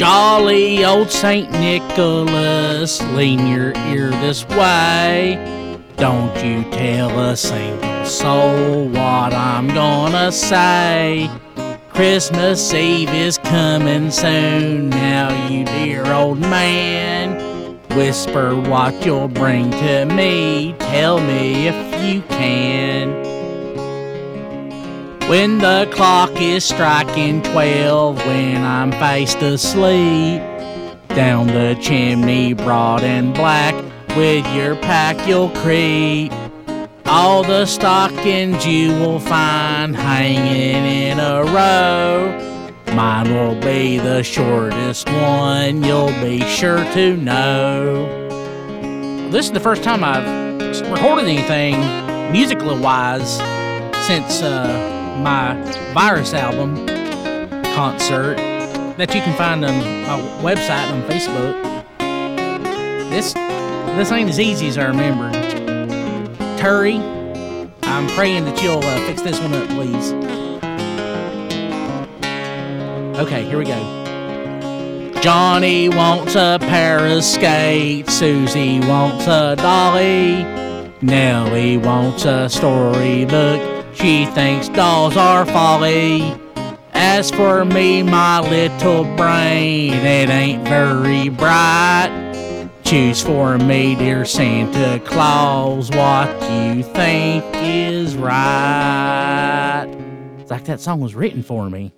Jolly old St. Nicholas, lean your ear this way. Don't you tell a single soul what I'm gonna say. Christmas Eve is coming soon, now you dear old man. Whisper what you'll bring to me, tell me if you can. When the clock is striking twelve, when I'm fast asleep, down the chimney, broad and black, with your pack you'll creep. All the stockings you will find hanging in a row. Mine will be the shortest one, you'll be sure to know. This is the first time I've recorded anything musically wise since uh, my Virus album concert that you can find on my website on Facebook. This this ain't as easy as I remember. Terry, I'm praying that you'll uh, fix this one up, please. Okay, here we go. Johnny wants a pair of skates. Susie wants a dolly. Nellie wants a storybook. She thinks dolls are folly. As for me, my little brain, it ain't very bright. Choose for me, dear Santa Claus, what you think is right. It's like that song was written for me.